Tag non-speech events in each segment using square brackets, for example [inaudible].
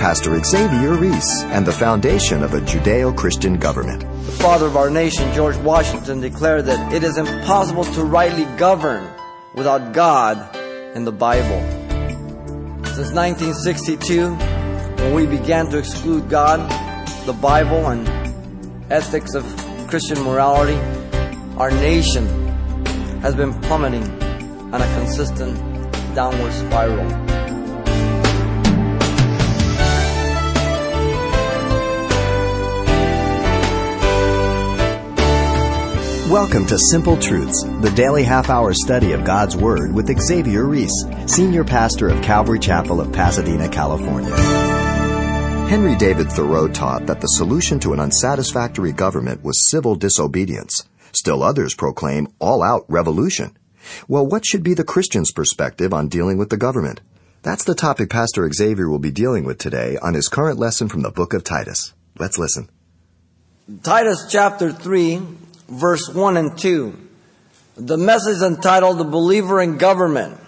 Pastor Xavier Reese and the foundation of a Judeo Christian government. The father of our nation, George Washington, declared that it is impossible to rightly govern without God and the Bible. Since 1962, when we began to exclude God, the Bible, and ethics of Christian morality, our nation has been plummeting on a consistent downward spiral. Welcome to Simple Truths, the daily half hour study of God's Word with Xavier Reese, Senior Pastor of Calvary Chapel of Pasadena, California. Henry David Thoreau taught that the solution to an unsatisfactory government was civil disobedience. Still others proclaim all out revolution. Well, what should be the Christian's perspective on dealing with the government? That's the topic Pastor Xavier will be dealing with today on his current lesson from the book of Titus. Let's listen. Titus chapter 3, verse 1 and 2. The message entitled The Believer in Government.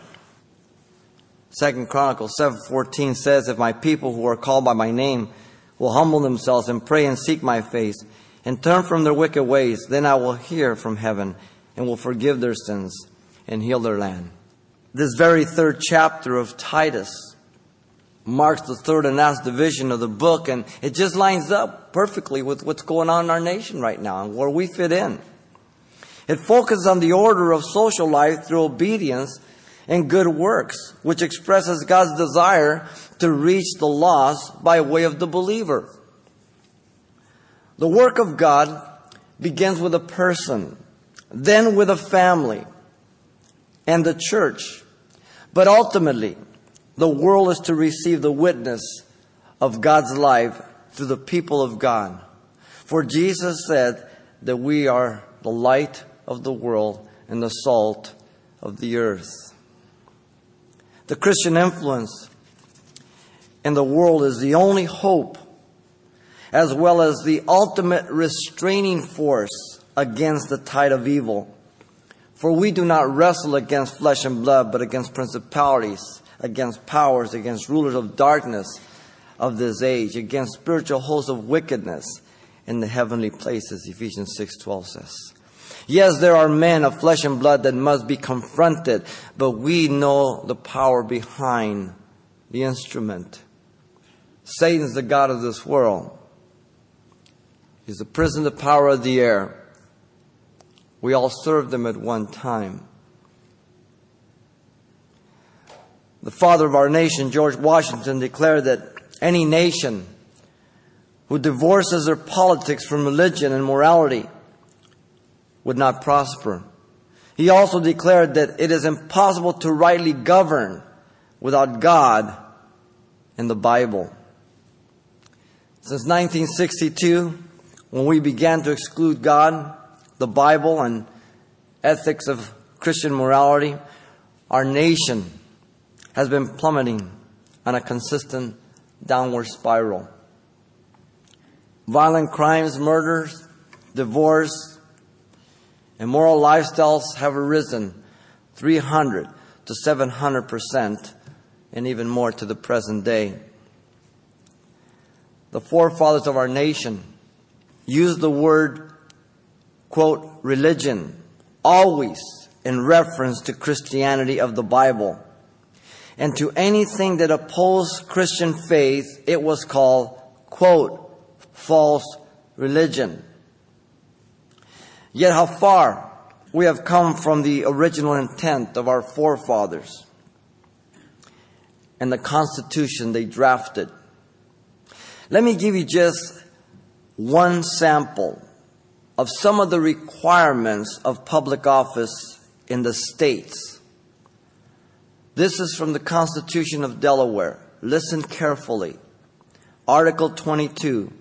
Second Chronicles 7:14 says, If my people who are called by my name will humble themselves and pray and seek my face and turn from their wicked ways, then I will hear from heaven and will forgive their sins and heal their land. This very third chapter of Titus marks the third and last division of the book, and it just lines up perfectly with what's going on in our nation right now and where we fit in. It focuses on the order of social life through obedience and good works, which expresses God's desire to reach the lost by way of the believer. The work of God begins with a person, then with a family, and the church. But ultimately, the world is to receive the witness of God's life through the people of God. For Jesus said that we are the light of the world and the salt of the earth. The Christian influence in the world is the only hope, as well as the ultimate restraining force against the tide of evil. For we do not wrestle against flesh and blood, but against principalities against powers, against rulers of darkness of this age, against spiritual hosts of wickedness in the heavenly places, Ephesians 6:12 says. Yes, there are men of flesh and blood that must be confronted, but we know the power behind the instrument. Satan's the God of this world. He's the prison, the power of the air. We all served him at one time. The father of our nation, George Washington, declared that any nation who divorces their politics from religion and morality would not prosper. He also declared that it is impossible to rightly govern without God and the Bible. Since 1962, when we began to exclude God, the Bible, and ethics of Christian morality, our nation has been plummeting on a consistent downward spiral. Violent crimes, murders, divorce, immoral lifestyles have arisen 300 to 700 percent and even more to the present day. The forefathers of our nation used the word, quote, religion always in reference to Christianity of the Bible and to anything that opposed Christian faith, it was called, quote, false religion. Yet how far we have come from the original intent of our forefathers and the constitution they drafted. Let me give you just one sample of some of the requirements of public office in the states this is from the Constitution of Delaware. Listen carefully. Article 22.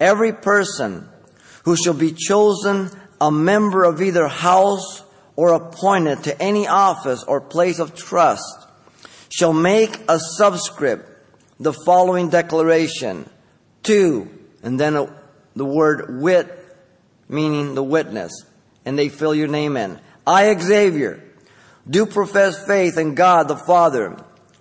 Every person who shall be chosen a member of either house or appointed to any office or place of trust shall make a subscript the following declaration to, and then a, the word wit, meaning the witness, and they fill your name in. I, Xavier, do profess faith in God the Father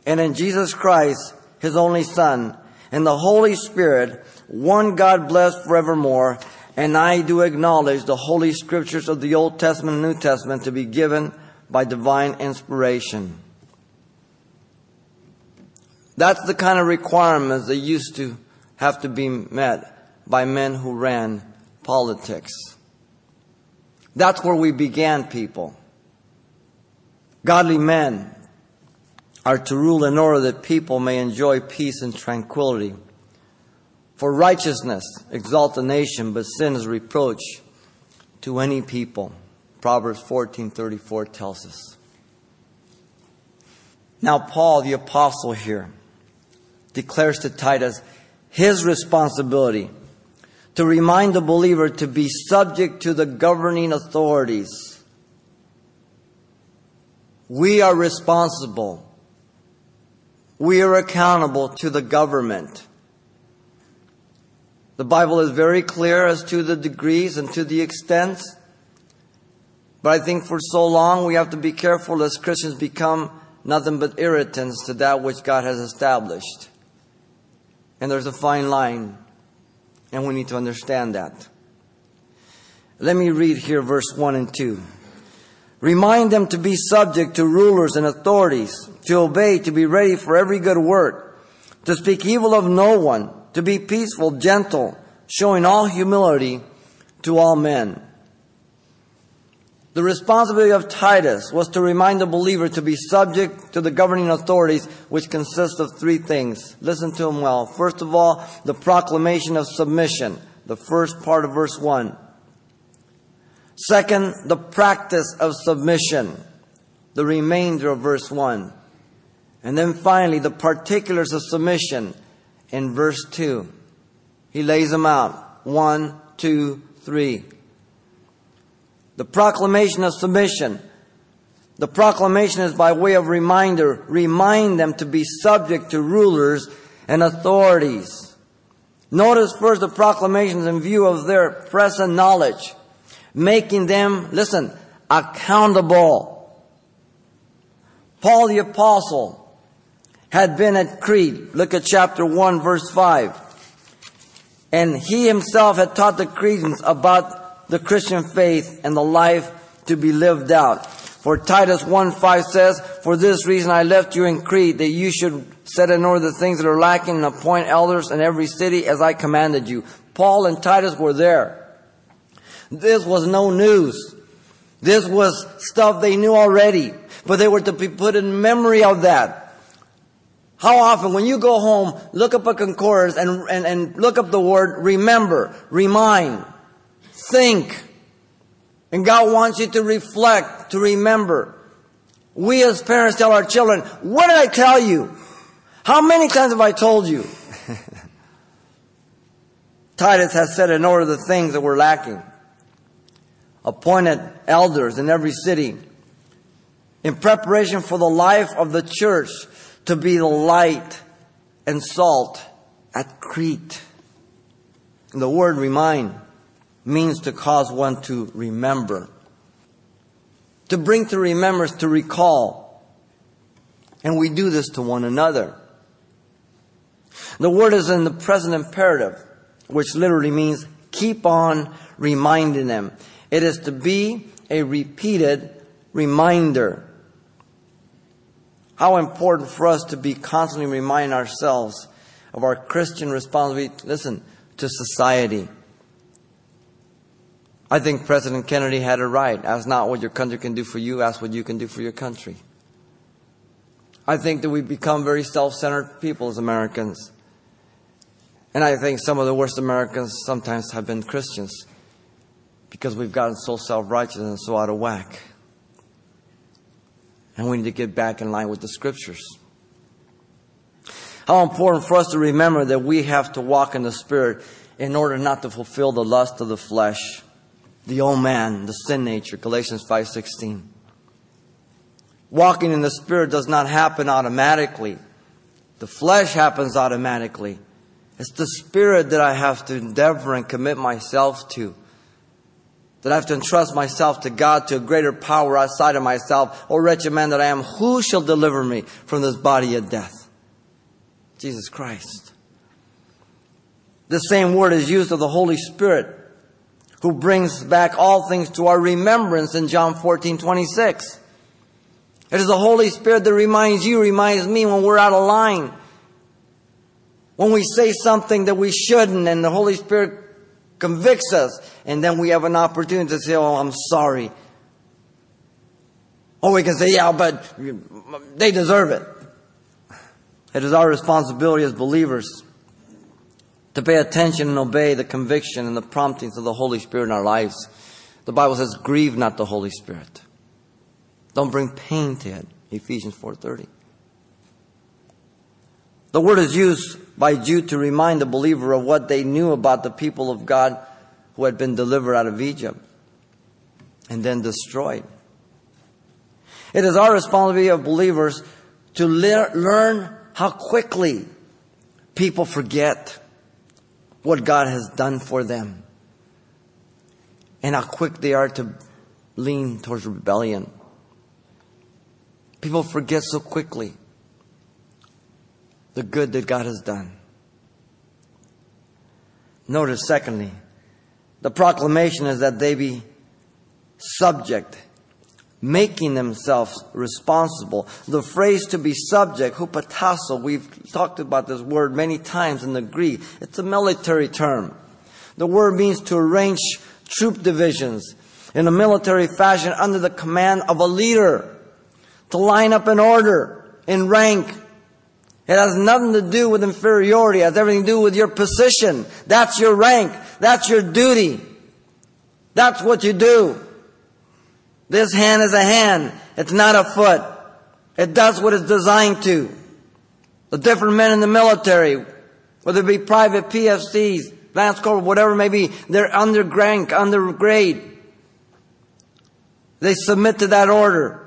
and in Jesus Christ, His only Son, and the Holy Spirit, one God blessed forevermore. And I do acknowledge the Holy Scriptures of the Old Testament and New Testament to be given by divine inspiration. That's the kind of requirements that used to have to be met by men who ran politics. That's where we began, people. Godly men are to rule in order that people may enjoy peace and tranquility. For righteousness exalt a nation, but sin is reproach to any people. Proverbs 14:34 tells us. Now Paul the apostle here declares to Titus his responsibility to remind the believer to be subject to the governing authorities. We are responsible. We are accountable to the government. The Bible is very clear as to the degrees and to the extents. But I think for so long we have to be careful as Christians become nothing but irritants to that which God has established. And there's a fine line, and we need to understand that. Let me read here verse 1 and 2. Remind them to be subject to rulers and authorities, to obey, to be ready for every good work, to speak evil of no one, to be peaceful, gentle, showing all humility to all men. The responsibility of Titus was to remind the believer to be subject to the governing authorities, which consist of three things. Listen to him well. First of all, the proclamation of submission, the first part of verse 1. Second, the practice of submission, the remainder of verse 1. And then finally, the particulars of submission in verse 2. He lays them out. One, two, three. The proclamation of submission. The proclamation is by way of reminder. Remind them to be subject to rulers and authorities. Notice first the proclamations in view of their present knowledge, making them, listen, accountable. Paul the apostle had been at Crete. Look at chapter 1 verse 5. And he himself had taught the Cretans about the Christian faith and the life to be lived out. For Titus 1 5 says, For this reason I left you in Crete, that you should set in order the things that are lacking and appoint elders in every city as I commanded you. Paul and Titus were there. This was no news. This was stuff they knew already, but they were to be put in memory of that. How often, when you go home, look up a concordance and, and, and look up the word remember, remind think. And God wants you to reflect, to remember. We as parents tell our children, what did I tell you? How many times have I told you? [laughs] Titus has set in order the things that were lacking. Appointed elders in every city in preparation for the life of the church to be the light and salt at Crete. And the word remind means to cause one to remember. To bring to remembrance, to recall. And we do this to one another. The word is in the present imperative, which literally means keep on reminding them. It is to be a repeated reminder. How important for us to be constantly reminding ourselves of our Christian responsibility, listen, to society. I think President Kennedy had it right. Ask not what your country can do for you, ask what you can do for your country. I think that we become very self-centered people as Americans. And I think some of the worst Americans sometimes have been Christians because we've gotten so self-righteous and so out of whack. And we need to get back in line with the scriptures. How important for us to remember that we have to walk in the Spirit in order not to fulfill the lust of the flesh the old man, the sin nature, Galatians 5:16. Walking in the spirit does not happen automatically. The flesh happens automatically. It's the spirit that I have to endeavor and commit myself to. That I have to entrust myself to God, to a greater power outside of myself. O wretched man that I am, who shall deliver me from this body of death? Jesus Christ. The same word is used of the Holy Spirit, who brings back all things to our remembrance in John 14, 26. It is the Holy Spirit that reminds you, reminds me when we're out of line. When we say something that we shouldn't and the Holy Spirit convicts us and then we have an opportunity to say, oh, I'm sorry. Or we can say, yeah, but they deserve it. It is our responsibility as believers to pay attention and obey the conviction and the promptings of the Holy Spirit in our lives. The Bible says, grieve not the Holy Spirit. Don't bring pain to it. Ephesians 4.30. The word is used by Jude to remind the believer of what they knew about the people of God who had been delivered out of Egypt and then destroyed. It is our responsibility of believers to le- learn how quickly people forget what God has done for them and how quick they are to lean towards rebellion. People forget so quickly the good that God has done. Notice, secondly, the proclamation is that they be subject making themselves responsible. The phrase to be subject, hupatasso, we've talked about this word many times in the Greek. It's a military term. The word means to arrange troop divisions in a military fashion under the command of a leader, to line up in order, in rank. It has nothing to do with inferiority. It has everything to do with your position. That's your rank. That's your duty. That's what you do. This hand is a hand. It's not a foot. It does what it's designed to. The different men in the military, whether it be private PFCs, Lance Corporal, whatever may be, they're under rank, under grade. They submit to that order.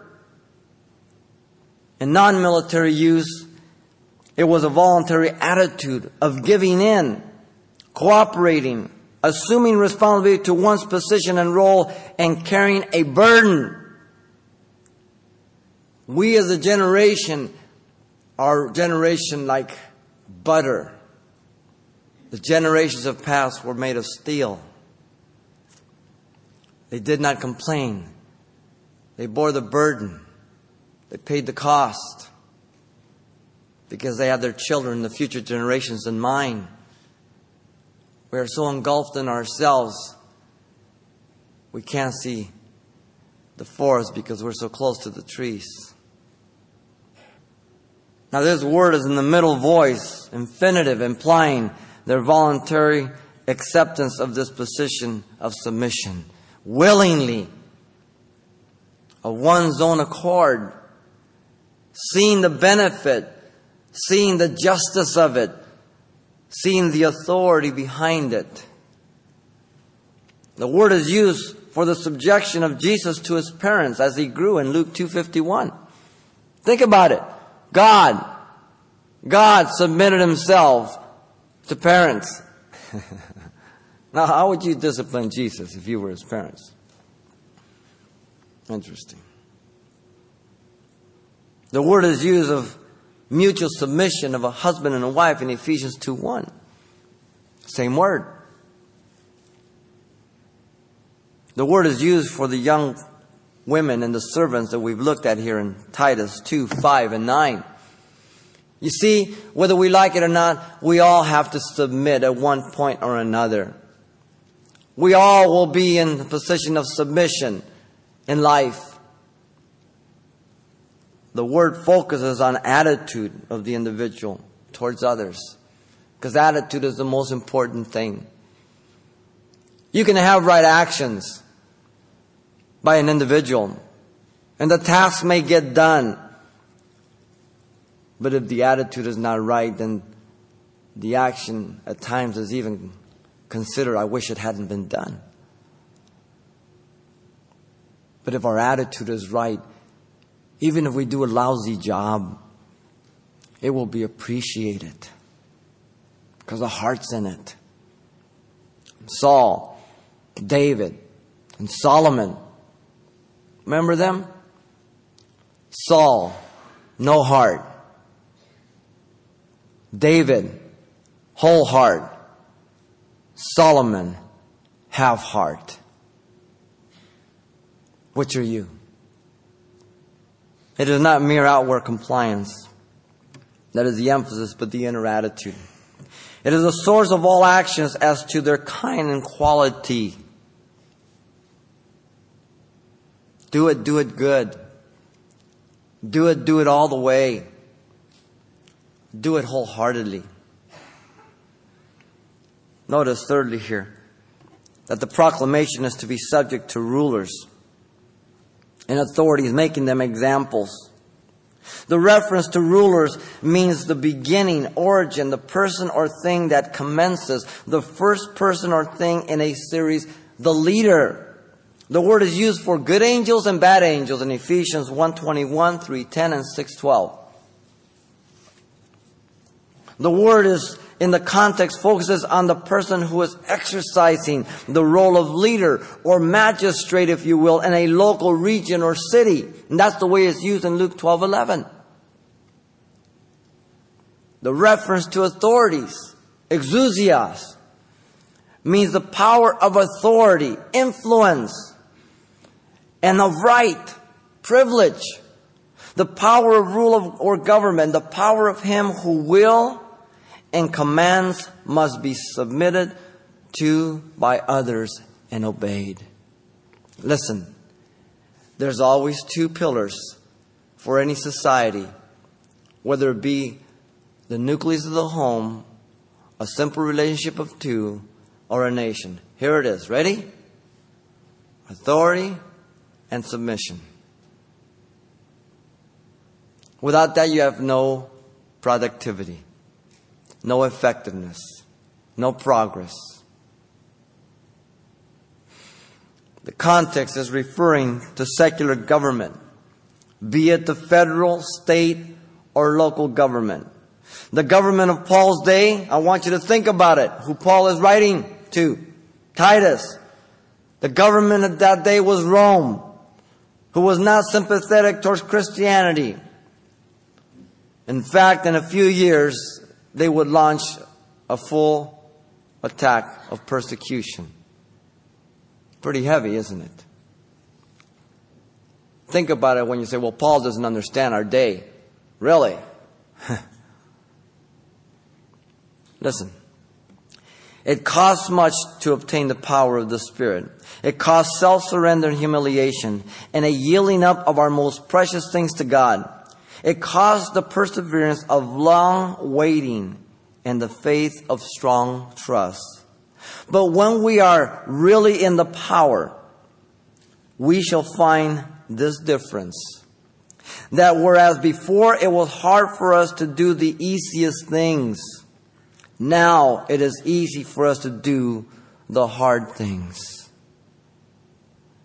In non-military use, it was a voluntary attitude of giving in, cooperating, assuming responsibility to one's position and role and carrying a burden. We as a generation are generation like butter. The generations of past were made of steel. They did not complain. They bore the burden. They paid the cost because they had their children, the future generations in mind. We are so engulfed in ourselves, we can't see the forest because we're so close to the trees. Now, this word is in the middle voice, infinitive, implying their voluntary acceptance of this position of submission, willingly, of one's own accord, seeing the benefit, seeing the justice of it, seeing the authority behind it. The word is used for the subjection of Jesus to his parents as he grew in Luke 2:51. Think about it. God God submitted himself to parents. [laughs] now, how would you discipline Jesus if you were his parents? Interesting. The word is used of mutual submission of a husband and a wife in Ephesians 2 1. Same word. The word is used for the young women and the servants that we've looked at here in Titus 2 5 and 9. You see, whether we like it or not, we all have to submit at one point or another. We all will be in the position of submission in life the word focuses on attitude of the individual towards others. Because attitude is the most important thing. You can have right actions by an individual, and the task may get done. But if the attitude is not right, then the action at times is even considered, I wish it hadn't been done. But if our attitude is right, even if we do a lousy job, it will be appreciated because the heart's in it. Saul, David, and Solomon. Remember them? Saul, no heart. David, whole heart. Solomon, have heart. Which are you? It is not mere outward compliance. That is the emphasis, but the inner attitude. It is the source of all actions as to their kind and quality. Do it, do it good. Do it, do it all the way. Do it wholeheartedly. Notice, thirdly, here, that the proclamation is to be subject to rulers and authorities, making them examples. The reference to rulers means the beginning, origin, the person or thing that commences, the first person or thing in a series, the leader. The word is used for good angels and bad angels in Ephesians 1:21, 3:10 and 6:12. The word is in the context focuses on the person who is exercising the role of leader or magistrate, if you will, in a local region or city. And that's the way it's used in Luke 12 11. The reference to authorities, exousias, means the power of authority, influence, and of right, privilege, the power of rule of, or government, the power of him who will and commands must be submitted to by others and obeyed. Listen, there's always two pillars for any society, whether it be the nucleus of the home, a simple relationship of two, or a nation. Here it is. Ready? Authority and submission. Without that, you have no productivity no effectiveness, no progress. The context is referring to secular government, be it the federal, state, or local government. The government of Paul's day, I want you to think about it, who Paul is writing to. Titus. The government of that day was Rome, who was not sympathetic towards Christianity. In fact, in a few years, they would launch a full attack of persecution. Pretty heavy, isn't it? Think about it when you say, well, Paul doesn't understand our day. Really? [laughs] Listen. It costs much to obtain the power of the Spirit. It costs self surrender and humiliation and a yielding up of our most precious things to God. It caused the perseverance of long waiting and the faith of strong trust. But when we are really in the power, we shall find this difference. That whereas before it was hard for us to do the easiest things, now it is easy for us to do the hard things.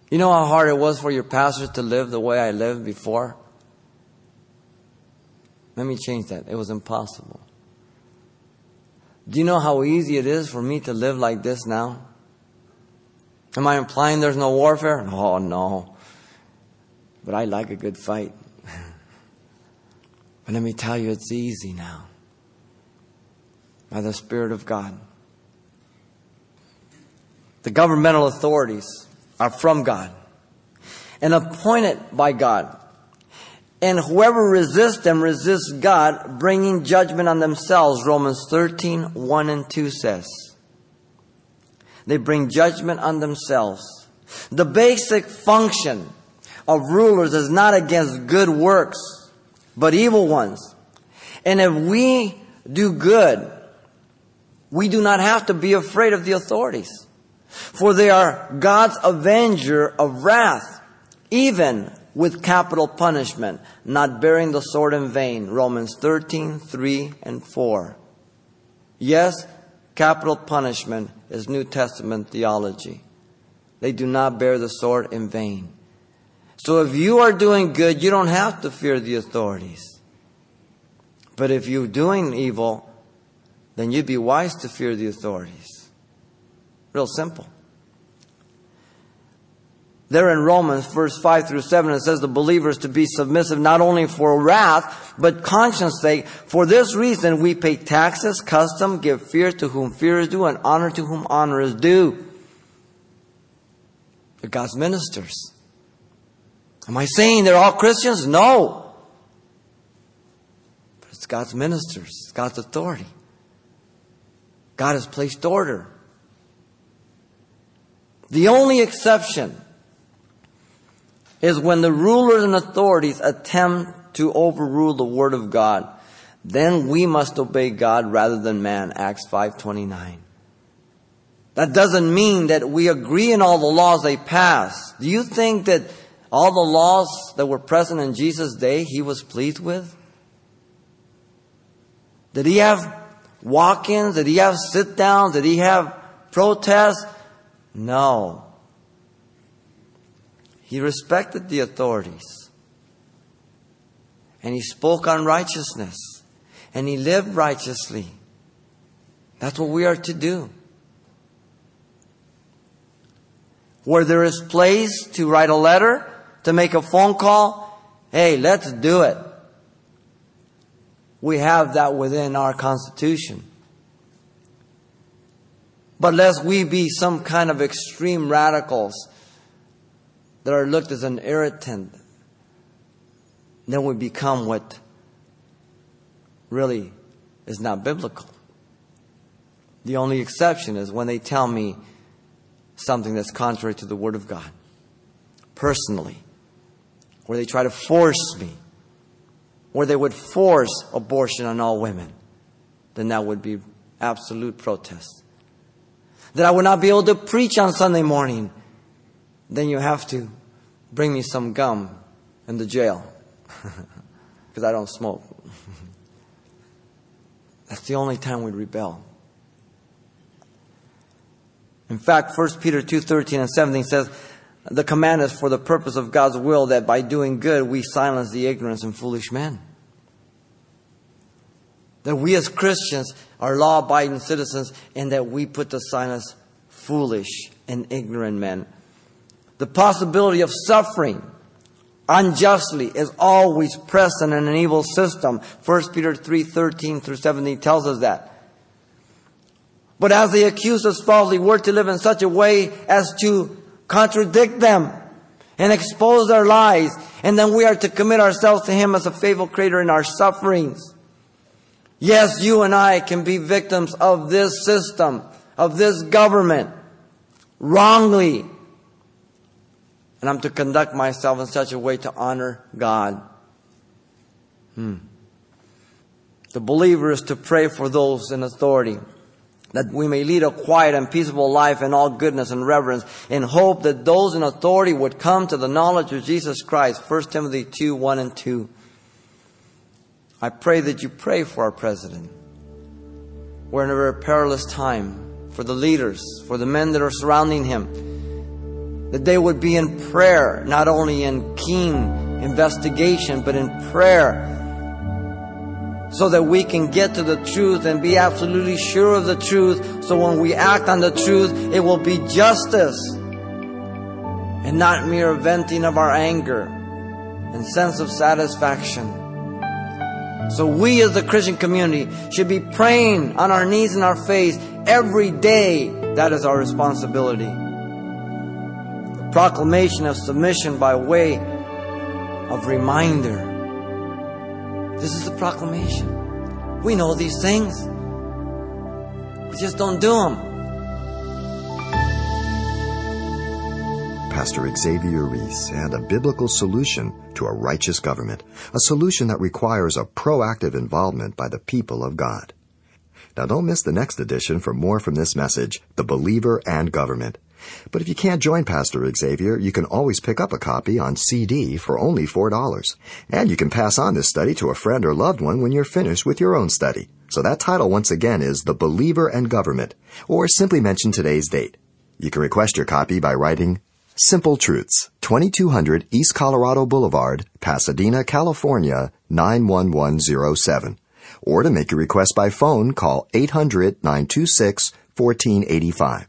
You know how hard it was for your pastor to live the way I lived before? Let me change that. It was impossible. Do you know how easy it is for me to live like this now? Am I implying there's no warfare? [laughs] Oh, no. But I like a good fight. [laughs] but let me tell you, it's easy now. By the Spirit of God. The governmental authorities are from God and appointed by God. And whoever resists them resists God, bringing judgment on themselves, Romans 13, 1 and 2 says. They bring judgment on themselves. The basic function of rulers is not against good works, but evil ones. And if we do good, we do not have to be afraid of the authorities. For they are God's avenger of wrath, even with capital punishment, not bearing the sword in vain. Romans 13, 3 and 4. Yes, capital punishment is New Testament theology. They do not bear the sword in vain. So if you are doing good, you don't have to fear the authorities. But if you're doing evil, then you'd be wise to fear the authorities. Real simple. There in Romans, verse 5 through 7, it says the believers to be submissive not only for wrath, but conscience sake. For this reason we pay taxes, custom, give fear to whom fear is due, and honor to whom honor is due. They're God's ministers. Am I saying they're all Christians? No. But it's God's ministers, it's God's authority. God has placed order. The only exception is when the rulers and authorities attempt to overrule the word of God. Then we must obey God rather than man. Acts 5:29. That doesn't mean that we agree in all the laws they pass. Do you think that all the laws that were present in Jesus' day he was pleased with? Did he have walk-ins? Did he have sit-downs? Did he have protests? No. He respected the authorities. And he spoke on righteousness. And he lived righteously. That's what we are to do. Where there is place to write a letter, to make a phone call, hey, let's do it. We have that within our Constitution. But lest we be some kind of extreme radicals that are looked as an irritant, then we become what really is not biblical. The only exception is when they tell me something that's contrary to the Word of God, personally, where they try to force me, where they would force abortion on all women, then that would be absolute protest. That I would not be able to preach on Sunday morning, then you have to bring me some gum in the jail [laughs] because I don't smoke. [laughs] That's the only time we'd rebel. In fact, 1 Peter 2:13 and 17 says, "The command is for the purpose of God's will that by doing good we silence the ignorance and foolish men." That we as Christians are law-abiding citizens and that we put to silence foolish and ignorant men. The possibility of suffering unjustly is always present in an evil system. 1 Peter 3:13 through 17 tells us that. But as they accuse us falsely, we're to live in such a way as to contradict them and expose their lies. And then we are to commit ourselves to Him as a faithful creator in our sufferings. Yes, you and I can be victims of this system, of this government, wrongly. And I'm to conduct myself in such a way to honor God. Hmm. The believer is to pray for those in authority that we may lead a quiet and peaceable life in all goodness and reverence, in hope that those in authority would come to the knowledge of Jesus Christ. 1 Timothy 2 1 and 2. I pray that you pray for our president. We're in a very perilous time for the leaders, for the men that are surrounding him. That they would be in prayer, not only in keen investigation, but in prayer so that we can get to the truth and be absolutely sure of the truth. So when we act on the truth, it will be justice and not mere venting of our anger and sense of satisfaction. So we as the Christian community should be praying on our knees and our face every day. That is our responsibility. Proclamation of submission by way of reminder this is the proclamation. We know these things. We just don't do them. Pastor Xavier Reese and a biblical solution to a righteous government, a solution that requires a proactive involvement by the people of God. Now don't miss the next edition for more from this message, The Believer and Government. But if you can't join Pastor Xavier, you can always pick up a copy on CD for only $4. And you can pass on this study to a friend or loved one when you're finished with your own study. So that title once again is The Believer and Government, or simply mention today's date. You can request your copy by writing Simple Truths, 2200 East Colorado Boulevard, Pasadena, California, 91107. Or to make your request by phone, call 800 926 1485.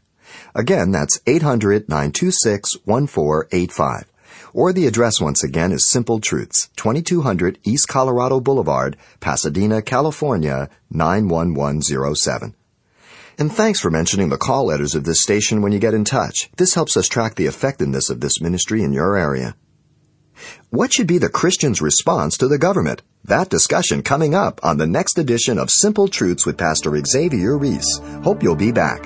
Again, that's 800-926-1485. Or the address once again is Simple Truths, 2200 East Colorado Boulevard, Pasadena, California, 91107. And thanks for mentioning the call letters of this station when you get in touch. This helps us track the effectiveness of this ministry in your area. What should be the Christian's response to the government? That discussion coming up on the next edition of Simple Truths with Pastor Xavier Reese. Hope you'll be back.